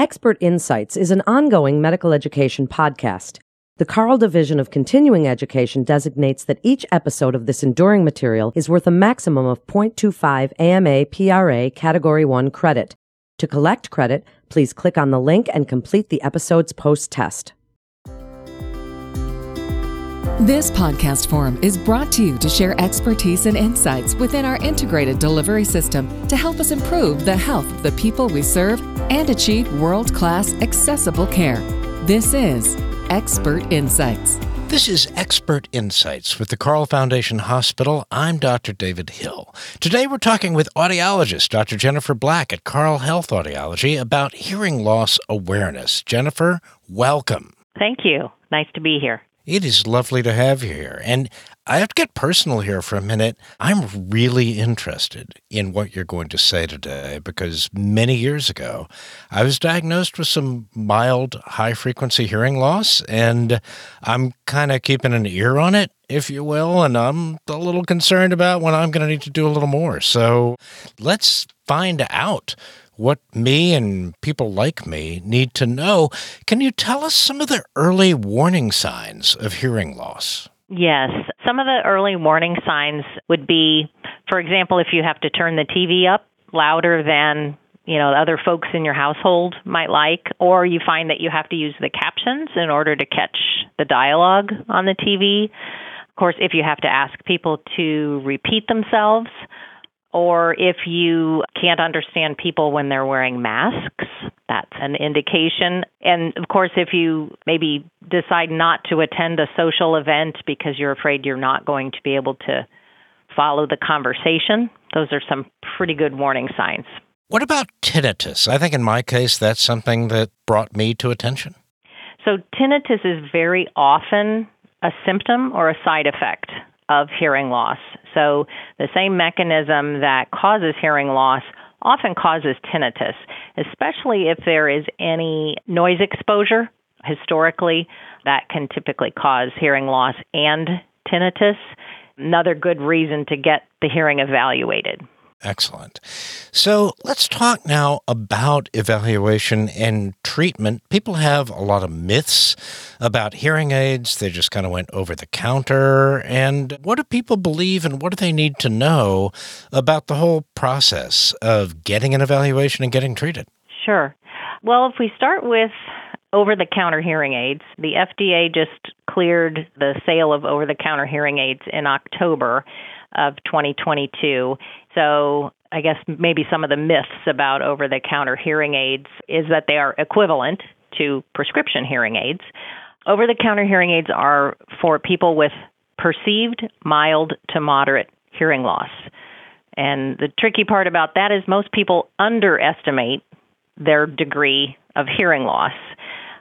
Expert Insights is an ongoing medical education podcast. The Carle Division of Continuing Education designates that each episode of this enduring material is worth a maximum of 0.25 AMA PRA Category 1 credit. To collect credit, please click on the link and complete the episode's post test. This podcast forum is brought to you to share expertise and insights within our integrated delivery system to help us improve the health of the people we serve and achieve world class accessible care. This is Expert Insights. This is Expert Insights with the Carle Foundation Hospital. I'm Dr. David Hill. Today we're talking with audiologist Dr. Jennifer Black at Carle Health Audiology about hearing loss awareness. Jennifer, welcome. Thank you. Nice to be here. It is lovely to have you here. And I have to get personal here for a minute. I'm really interested in what you're going to say today because many years ago, I was diagnosed with some mild high frequency hearing loss, and I'm kind of keeping an ear on it, if you will. And I'm a little concerned about when I'm going to need to do a little more. So let's find out what me and people like me need to know. Can you tell us some of the early warning signs of hearing loss? Yes. Some of the early warning signs would be, for example, if you have to turn the TV up louder than you know other folks in your household might like or you find that you have to use the captions in order to catch the dialogue on the TV of course if you have to ask people to repeat themselves or if you can't understand people when they're wearing masks, that's an indication. And of course, if you maybe decide not to attend a social event because you're afraid you're not going to be able to follow the conversation, those are some pretty good warning signs. What about tinnitus? I think in my case, that's something that brought me to attention. So, tinnitus is very often a symptom or a side effect of hearing loss. So, the same mechanism that causes hearing loss often causes tinnitus, especially if there is any noise exposure. Historically, that can typically cause hearing loss and tinnitus. Another good reason to get the hearing evaluated. Excellent. So let's talk now about evaluation and treatment. People have a lot of myths about hearing aids. They just kind of went over the counter. And what do people believe and what do they need to know about the whole process of getting an evaluation and getting treated? Sure. Well, if we start with over the counter hearing aids, the FDA just cleared the sale of over the counter hearing aids in October of 2022. So I guess maybe some of the myths about over the counter hearing aids is that they are equivalent to prescription hearing aids. Over the counter hearing aids are for people with perceived mild to moderate hearing loss. And the tricky part about that is most people underestimate their degree of hearing loss.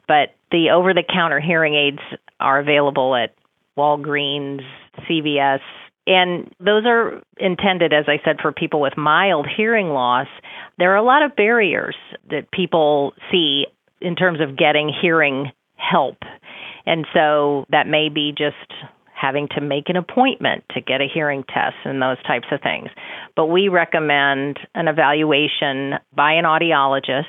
But the over the counter hearing aids are available at Walgreens, CVS, and those are intended, as I said, for people with mild hearing loss. There are a lot of barriers that people see in terms of getting hearing help. And so that may be just having to make an appointment to get a hearing test and those types of things. But we recommend an evaluation by an audiologist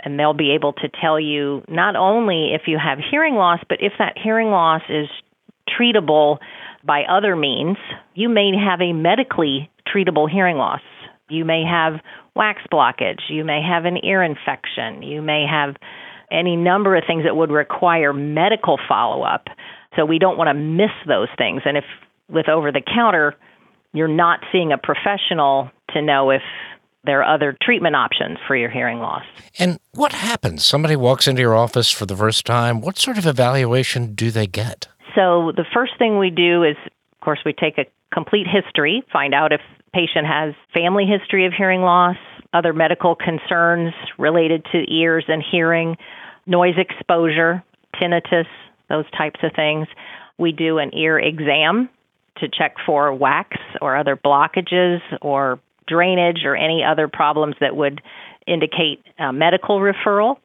and they'll be able to tell you not only if you have hearing loss, but if that hearing loss is treatable by other means, you may have a medically treatable hearing loss. You may have wax blockage. You may have an ear infection. You may have any number of things that would require medical follow up. So we don't want to miss those things. And if with over the counter, you're not seeing a professional to know if there are other treatment options for your hearing loss. And what happens? Somebody walks into your office for the first time. What sort of evaluation do they get? So the first thing we do is, of course, we take a complete history, find out if patient has family history of hearing loss, other medical concerns related to ears and hearing, noise exposure, tinnitus, those types of things. We do an ear exam to check for wax or other blockages or drainage or any other problems that would indicate uh, medical referral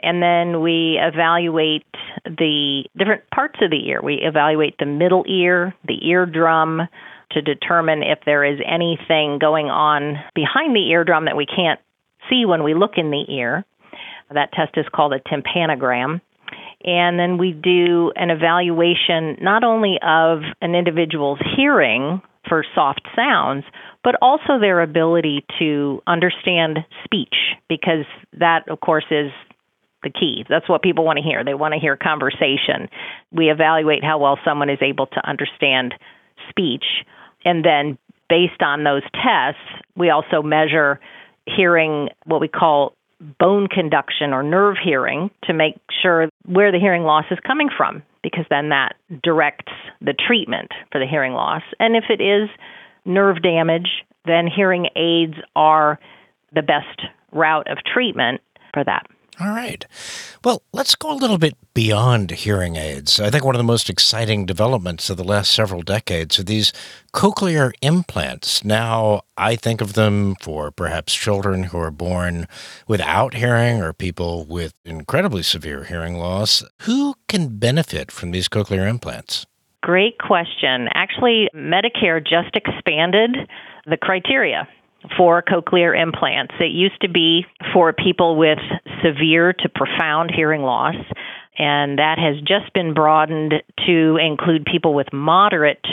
and then we evaluate the different parts of the ear. We evaluate the middle ear, the eardrum, to determine if there is anything going on behind the eardrum that we can't see when we look in the ear. That test is called a tympanogram. And then we do an evaluation not only of an individual's hearing for soft sounds, but also their ability to understand speech, because that, of course, is the key. That's what people want to hear. They want to hear conversation. We evaluate how well someone is able to understand speech. And then, based on those tests, we also measure hearing, what we call bone conduction or nerve hearing, to make sure where the hearing loss is coming from, because then that directs the treatment for the hearing loss. And if it is nerve damage, then hearing aids are the best route of treatment for that. All right. Well, let's go a little bit beyond hearing aids. I think one of the most exciting developments of the last several decades are these cochlear implants. Now, I think of them for perhaps children who are born without hearing or people with incredibly severe hearing loss. Who can benefit from these cochlear implants? Great question. Actually, Medicare just expanded the criteria for cochlear implants. It used to be for people with severe to profound hearing loss, and that has just been broadened to include people with moderate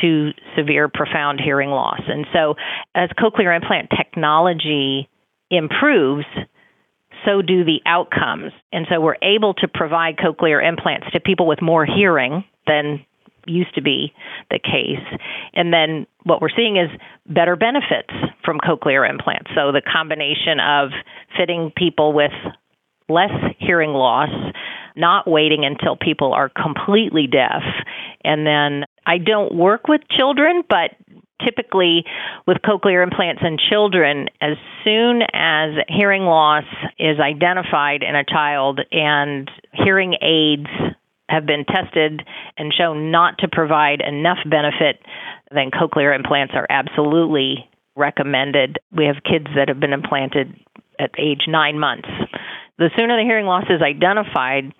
to severe profound hearing loss. And so, as cochlear implant technology improves, so do the outcomes. And so, we're able to provide cochlear implants to people with more hearing than used to be the case. And then what we're seeing is better benefits from cochlear implants. So the combination of fitting people with less hearing loss, not waiting until people are completely deaf. And then I don't work with children, but typically with cochlear implants in children, as soon as hearing loss is identified in a child and hearing aids have been tested and shown not to provide enough benefit, then cochlear implants are absolutely recommended. We have kids that have been implanted at age nine months. The sooner the hearing loss is identified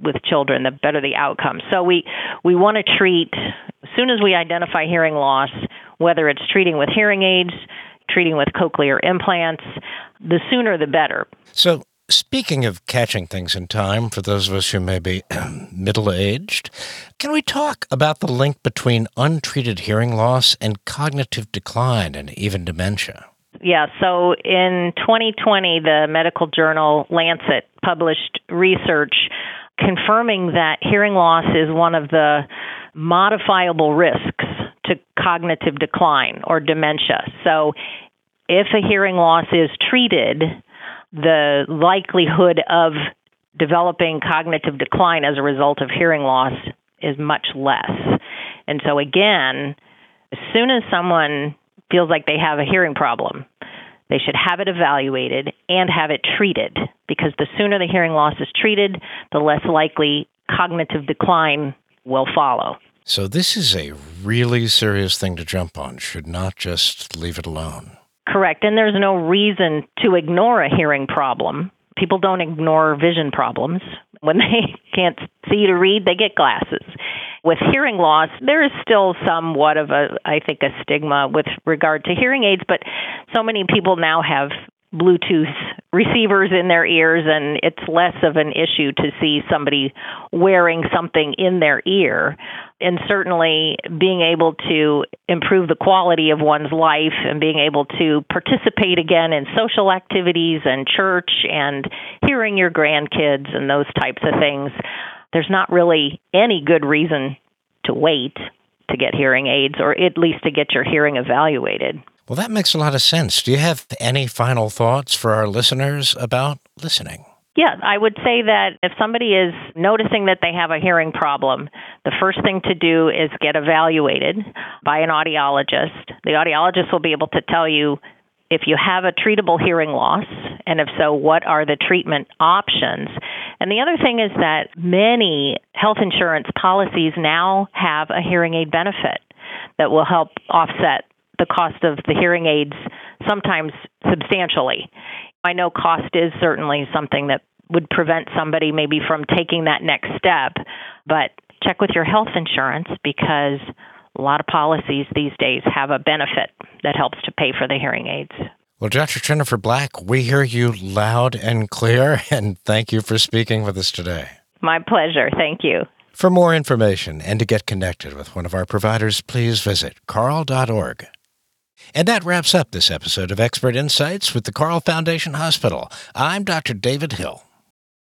with children, the better the outcome. So we, we want to treat, as soon as we identify hearing loss, whether it's treating with hearing aids, treating with cochlear implants, the sooner the better. So Speaking of catching things in time, for those of us who may be middle aged, can we talk about the link between untreated hearing loss and cognitive decline and even dementia? Yeah, so in 2020, the medical journal Lancet published research confirming that hearing loss is one of the modifiable risks to cognitive decline or dementia. So if a hearing loss is treated, the likelihood of developing cognitive decline as a result of hearing loss is much less. And so, again, as soon as someone feels like they have a hearing problem, they should have it evaluated and have it treated because the sooner the hearing loss is treated, the less likely cognitive decline will follow. So, this is a really serious thing to jump on, should not just leave it alone. Correct. And there's no reason to ignore a hearing problem. People don't ignore vision problems. When they can't see to read, they get glasses. With hearing loss, there is still somewhat of a, I think, a stigma with regard to hearing aids, but so many people now have Bluetooth receivers in their ears, and it's less of an issue to see somebody wearing something in their ear. And certainly being able to improve the quality of one's life and being able to participate again in social activities and church and hearing your grandkids and those types of things, there's not really any good reason to wait to get hearing aids or at least to get your hearing evaluated. Well, that makes a lot of sense. Do you have any final thoughts for our listeners about listening? Yeah, I would say that if somebody is noticing that they have a hearing problem, the first thing to do is get evaluated by an audiologist. The audiologist will be able to tell you if you have a treatable hearing loss, and if so, what are the treatment options? And the other thing is that many health insurance policies now have a hearing aid benefit that will help offset the cost of the hearing aids sometimes substantially. I know cost is certainly something that would prevent somebody maybe from taking that next step, but check with your health insurance because a lot of policies these days have a benefit that helps to pay for the hearing aids. Well, Dr. Jennifer Black, we hear you loud and clear, and thank you for speaking with us today. My pleasure. Thank you. For more information and to get connected with one of our providers, please visit carle.org. And that wraps up this episode of Expert Insights with the Carle Foundation Hospital. I'm Dr. David Hill.